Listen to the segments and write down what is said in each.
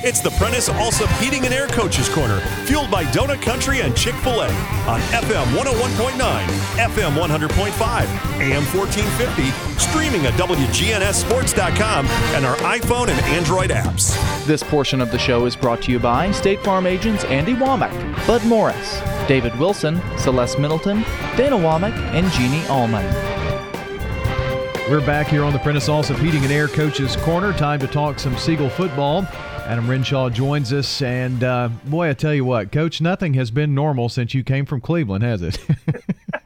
It's the Prentice Allsup Heating and Air Coaches Corner, fueled by Donut Country and Chick oh fil A on FM 101.9, FM 100.5, AM 1450, streaming at WGNSSports.com and our iPhone and Android apps. This portion of the show is brought to you by State Farm agents Andy Womack, Bud Morris, David Wilson, Celeste Middleton, Dana Womack, and Jeannie Allman. We're back here on the Prentice Allsup Heating and Air Coaches Corner. Time to talk some Siegel football. Adam Renshaw joins us, and uh, boy, I tell you what, Coach, nothing has been normal since you came from Cleveland, has it?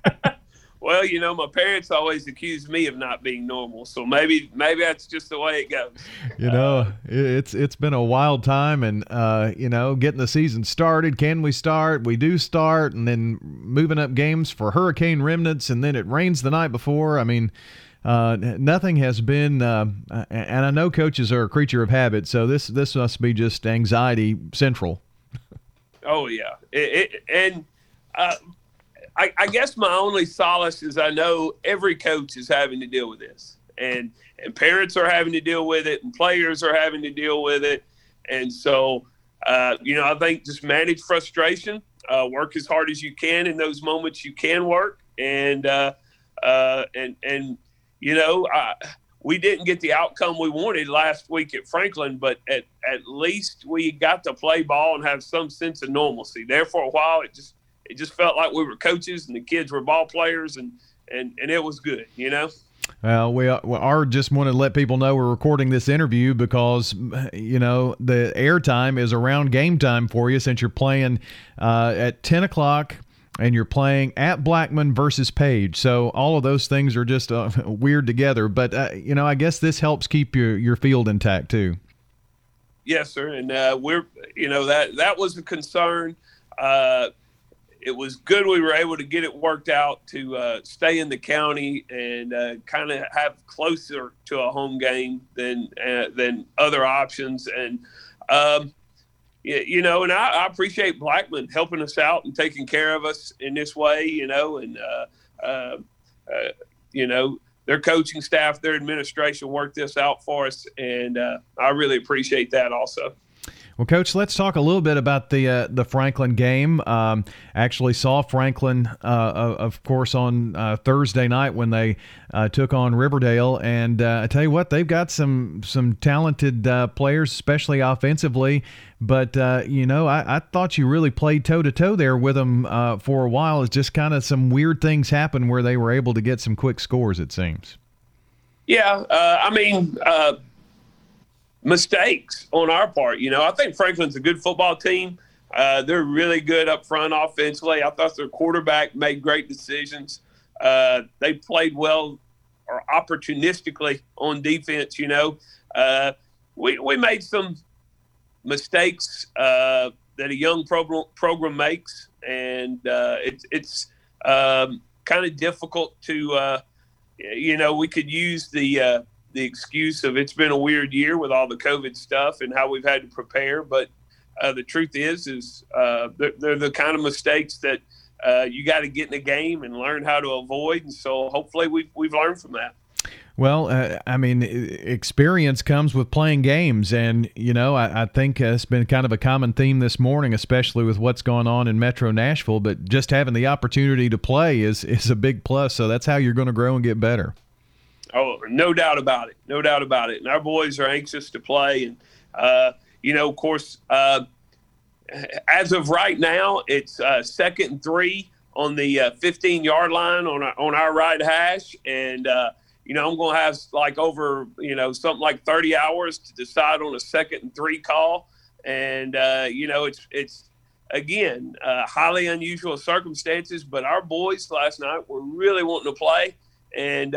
well, you know, my parents always accused me of not being normal, so maybe maybe that's just the way it goes. You know, uh, it's it's been a wild time, and uh, you know, getting the season started. Can we start? We do start, and then moving up games for hurricane remnants, and then it rains the night before. I mean uh, nothing has been, uh, and I know coaches are a creature of habit, so this this must be just anxiety central. Oh yeah, it, it, and uh, I, I, guess my only solace is I know every coach is having to deal with this, and and parents are having to deal with it, and players are having to deal with it, and so uh, you know I think just manage frustration, uh, work as hard as you can in those moments you can work, and and and you know, I, we didn't get the outcome we wanted last week at Franklin, but at, at least we got to play ball and have some sense of normalcy. There for a while, it just it just felt like we were coaches and the kids were ball players, and and and it was good, you know. Well, we are just want to let people know we're recording this interview because you know the airtime is around game time for you since you're playing uh, at ten o'clock and you're playing at Blackman versus Page. So all of those things are just uh, weird together. But uh, you know, I guess this helps keep your your field intact too. Yes, sir. And uh, we're you know that that was a concern. Uh, it was good we were able to get it worked out to uh, stay in the county and uh, kind of have closer to a home game than than other options. And um, you know, and I, I, appreciate Blackman helping us out and taking care of us in this way, you know, and, uh, uh, uh, you know, their coaching staff, their administration worked this out for us. And uh, I really appreciate that also. Well, Coach, let's talk a little bit about the uh, the Franklin game. Um, actually, saw Franklin, uh, of course, on uh, Thursday night when they uh, took on Riverdale, and uh, I tell you what, they've got some some talented uh, players, especially offensively. But you know, I, I, thought you really played toe to toe there with them for a while. It's just kind of some weird things happened where they were able to get some quick scores. It seems. Yeah, I mean mistakes on our part. You know, I think Franklin's a good football team. Uh, they're really good up front offensively. I thought their quarterback made great decisions. Uh, they played well or opportunistically on defense. You know, uh, we we made some mistakes uh, that a young program program makes, and uh, it's it's um, kind of difficult to. Uh, you know, we could use the the excuse of it's been a weird year with all the COVID stuff and how we've had to prepare. But uh, the truth is, is uh, they're, they're, the kind of mistakes that uh, you got to get in the game and learn how to avoid. And so hopefully we've, we've learned from that. Well, uh, I mean, experience comes with playing games, and you know, I, I, think it's been kind of a common theme this morning, especially with what's going on in Metro Nashville. But just having the opportunity to play is is a big plus. So that's how you're going to grow and get better. Oh, no doubt about it. No doubt about it. And our boys are anxious to play. And, uh, you know, of course, uh, as of right now, it's uh, second and three on the 15 uh, yard line on our, on our right hash. And, uh, you know, I'm going to have like over, you know, something like 30 hours to decide on a second and three call. And, uh, you know, it's, it's, again, highly unusual circumstances, but our boys last night were really wanting to play. And,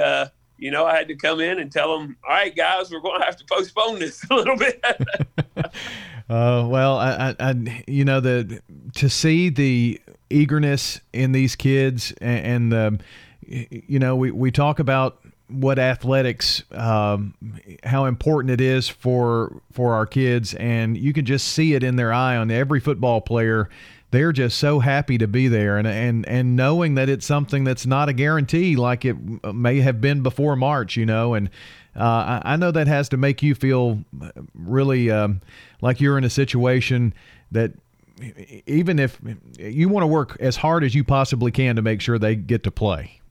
you know, I had to come in and tell them, all right, guys, we're going to have to postpone this a little bit. uh, well, I, I, you know, the to see the eagerness in these kids and, and the, you know, we, we talk about what athletics, um, how important it is for for our kids, and you can just see it in their eye on every football player they're just so happy to be there and and and knowing that it's something that's not a guarantee like it may have been before March, you know, and Uh, I, know that has to make you feel really um, like you're in a situation that even if you want to work as hard as you possibly can to make sure they get to play.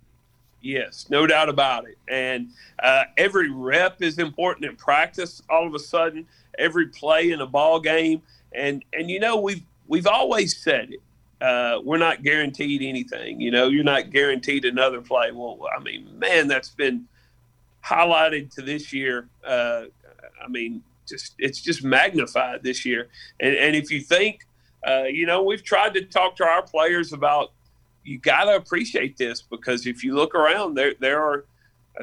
Yes, no doubt about it. And uh, every rep is important in practice. All of a sudden, every play in a ball game, and and you know we've we've always said it. Uh, we're not guaranteed anything. You know, you're not guaranteed another play. Well, I mean, man, that's been highlighted to this year. Uh, I mean, just it's just magnified this year. And and if you think, uh, you know, we've tried to talk to our players about you got to appreciate this because if you look around, there there are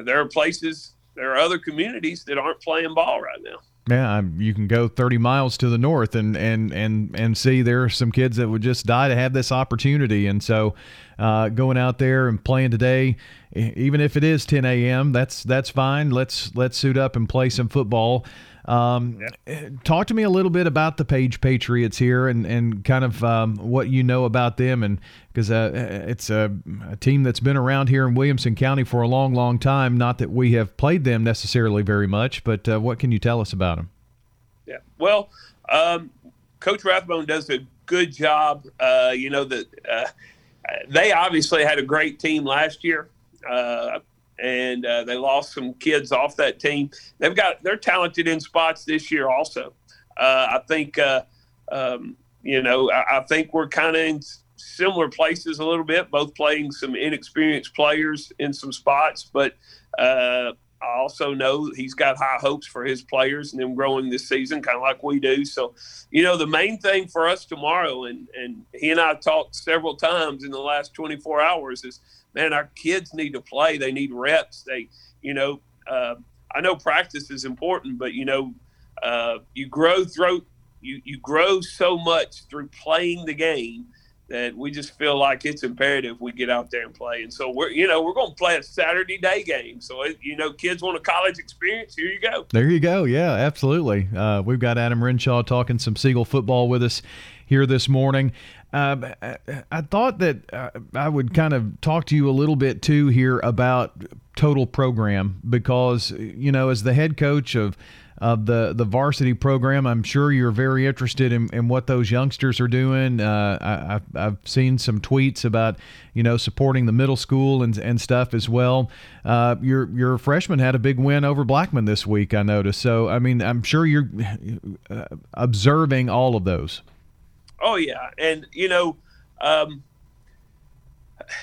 there are places, there are other communities that aren't playing ball right now. Yeah, you can go 30 miles to the north and and and and see there are some kids that would just die to have this opportunity, and so uh, going out there and playing today, even if it is 10 a.m., that's that's fine. Let's let's suit up and play some football. Um, yeah. Talk to me a little bit about the Page Patriots here and, and kind of um, what you know about them. And because uh, it's a, a, team that's been around here in Williamson County for a long, long time. Not that we have played them necessarily very much, but uh, what can you tell us about them? Yeah. Well, um, Coach Rathbone does a good job. Uh, you know, that uh, they obviously had a great team last year. Uh, and uh, they lost some kids off that team. They've got they're talented in spots this year also. Uh, I think uh, um, you know I, I think we're kind of in similar places a little bit, both playing some inexperienced players in some spots, but. I also know he's got high hopes for his players and them growing this season, kind of like we do. So, you know, the main thing for us tomorrow, and, and he and I talked several times in the last 24 hours, is man, our kids need to play. They need reps. They, you know, uh, I know practice is important, but you know, uh, you grow through you you grow so much through playing the game that we just feel like it's imperative we get out there and play. And so we're you know we're going to play a Saturday day game. So you know, kids want a college experience. Here you go. There you go. Yeah, absolutely. Uh, we've got Adam Renshaw talking some Siegel football with us here this morning. Uh, I thought that uh, I would kind of talk to you a little bit too here about total program because you know as the head coach of of the the varsity program, I'm sure you're very interested in, in what those youngsters are doing. Uh, I, have I've seen some tweets about you know supporting the middle school and and stuff as well. Uh, your your freshman had a big win over Blackman this week, I noticed. So I mean, I'm sure you're uh, observing all of those. Oh yeah, and you know, um,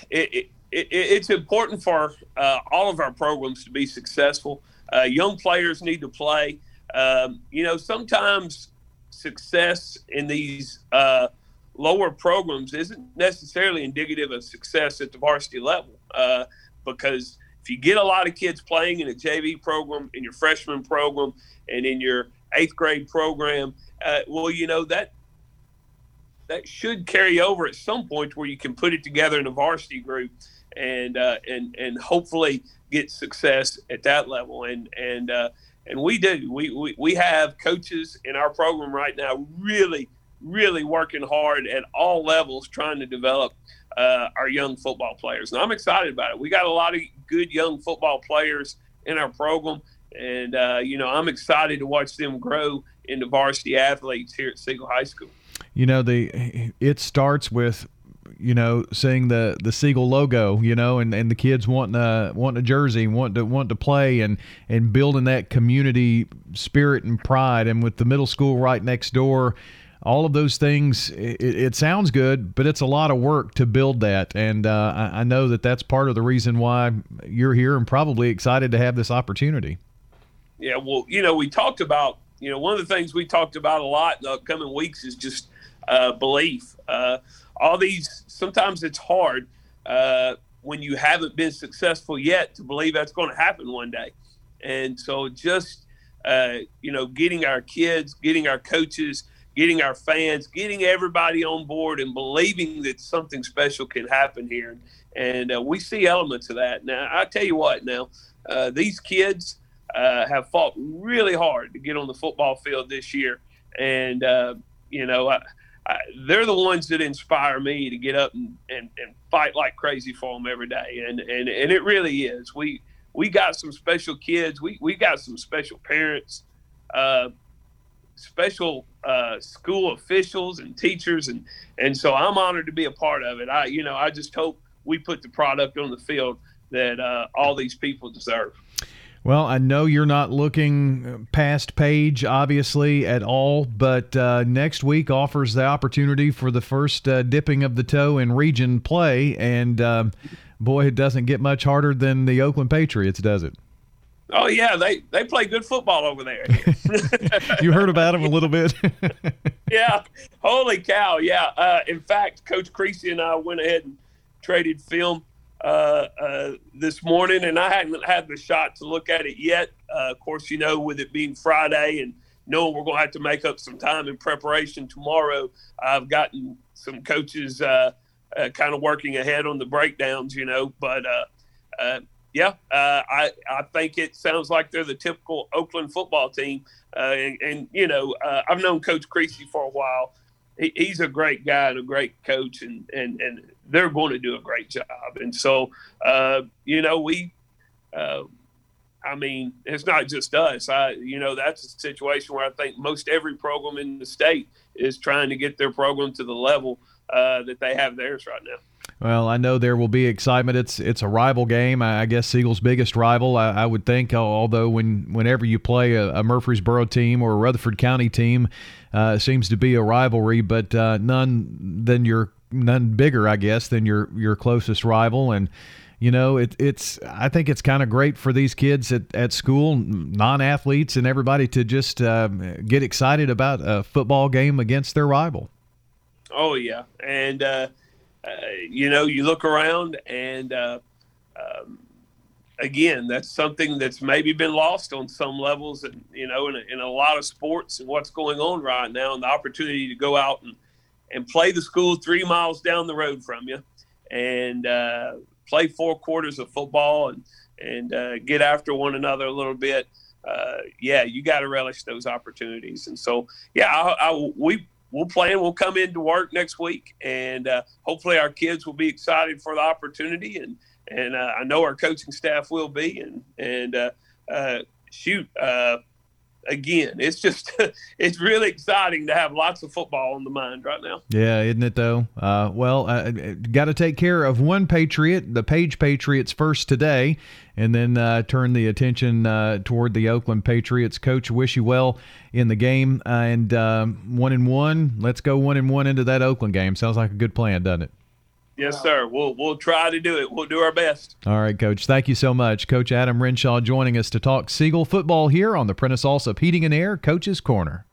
it, it, it, it's important for uh, all of our programs to be successful. Uh, young players need to play. Um, you know, sometimes success in these uh, lower programs isn't necessarily indicative of success at the varsity level uh, because if you get a lot of kids playing in a JV program, in your freshman program, and in your eighth grade program, uh, well, you know that that should carry over at some point where you can put it together in a varsity group and uh, and and hopefully get success at that level. And and uh, and we do. We, we we have coaches in our program right now really really working hard at all levels trying to develop uh, our young football players. And I'm excited about it. We got a lot of good young football players in our program. And uh, you know I'm excited to watch them grow into varsity athletes here at Siegel High School you know the it starts with you know seeing the the Siegel logo you know and, and the kids wanting a wanting a jersey wanting to want to play and and building that community spirit and pride. And with the middle school right next door all of those things it, it sounds good but it's a lot of work to build that. And uh, I, I know that that's part of the reason why you're here and probably excited to have this opportunity. Yeah well you know we talked about you know one of the things we talked about a lot in the upcoming weeks is just uh, belief. Uh, all these, sometimes it's hard uh, when you haven't been successful yet to believe that's going to happen one day. And so just, uh, you know, getting our kids, getting our coaches, getting our fans, getting everybody on board and believing that something special can happen here. And uh, we see elements of that. Now, I tell you what, now, uh, these kids have fought really hard to get on the football field this year. And, you know, I, they're the ones that inspire me to get up and, and, and fight like crazy for them every day. And, and, and it really is. We, we got some special kids. We we got some special parents, uh, special uh, school officials and teachers, and and so I'm honored to be a part of it. I you know I just hope we put the product on the field that uh, all these people deserve. Well, I know you're not looking past Page, obviously, at all, but uh, next week offers the opportunity for the first uh, dipping of the toe in region play. And um, boy, it doesn't get much harder than the Oakland Patriots, does it? Oh yeah, they they play good football over there. you heard about them a little bit. yeah, holy cow! Yeah, uh, in fact, Coach Creasy and I went ahead and traded film uh, uh, this morning, and I hadn't had the shot to look at it yet. Uh, of course, you know, with it being Friday and knowing we're going to have to make up some time in preparation tomorrow, I've gotten some coaches uh, uh, kind of working ahead on the breakdowns, you know. But uh, yeah, I I think it sounds like they're the typical Oakland football team, and, and, you know, I've known Coach Creasy for a while. He, he's a great guy and a great coach, and and and they're going to do a great job. And so, uh, you know, we, uh, I mean, it's not just us. I, you know, that's a situation where I think most every program in the state is trying to get their program to the level uh, that they have theirs right now. Well, I know there will be excitement. It's it's a rival game. I guess Siegel's biggest rival. I, I would think. Although when whenever you play a, a Murfreesboro team or a Rutherford County team, uh, seems to be a rivalry, but uh, none than your none bigger, I guess, than your your closest rival. And you know, it, it's I think it's kind of great for these kids at, at school, non athletes, and everybody to just uh, get excited about a football game against their rival. Oh yeah, and uh, uh, you know, you look around and. Uh, um, again, that's something that's maybe been lost on some levels, and you know, in a, in a lot of sports and what's going on right now, and the opportunity to go out and and play the school three miles down the road from you and uh, play four quarters of football and and uh, get after one another a little bit. Uh, yeah, you got to relish those opportunities. And so, yeah, I, I, we we'll plan. We'll come into work next week, and uh, hopefully our kids will be excited for the opportunity. And and uh, I know our coaching staff will be. And and uh, shoot again, it's just it's really exciting to have lots of football on the mind right now. Yeah, isn't it though? Uh, well, uh, got to take care of one Patriot, the Page Patriots first today, and then uh, turn the attention uh, toward the Oakland Patriots. Coach, wish you well in the game, and um, one and one. Let's go one and one into that Oakland game. Sounds like a good plan, doesn't it? Yes, sir. We'll we'll try to do it. We'll do our best. All right, Coach. Thank you so much, Coach Adam Renshaw, joining us to talk Siegel football here on the Prentice Allsup Heating and Air Coach's Corner.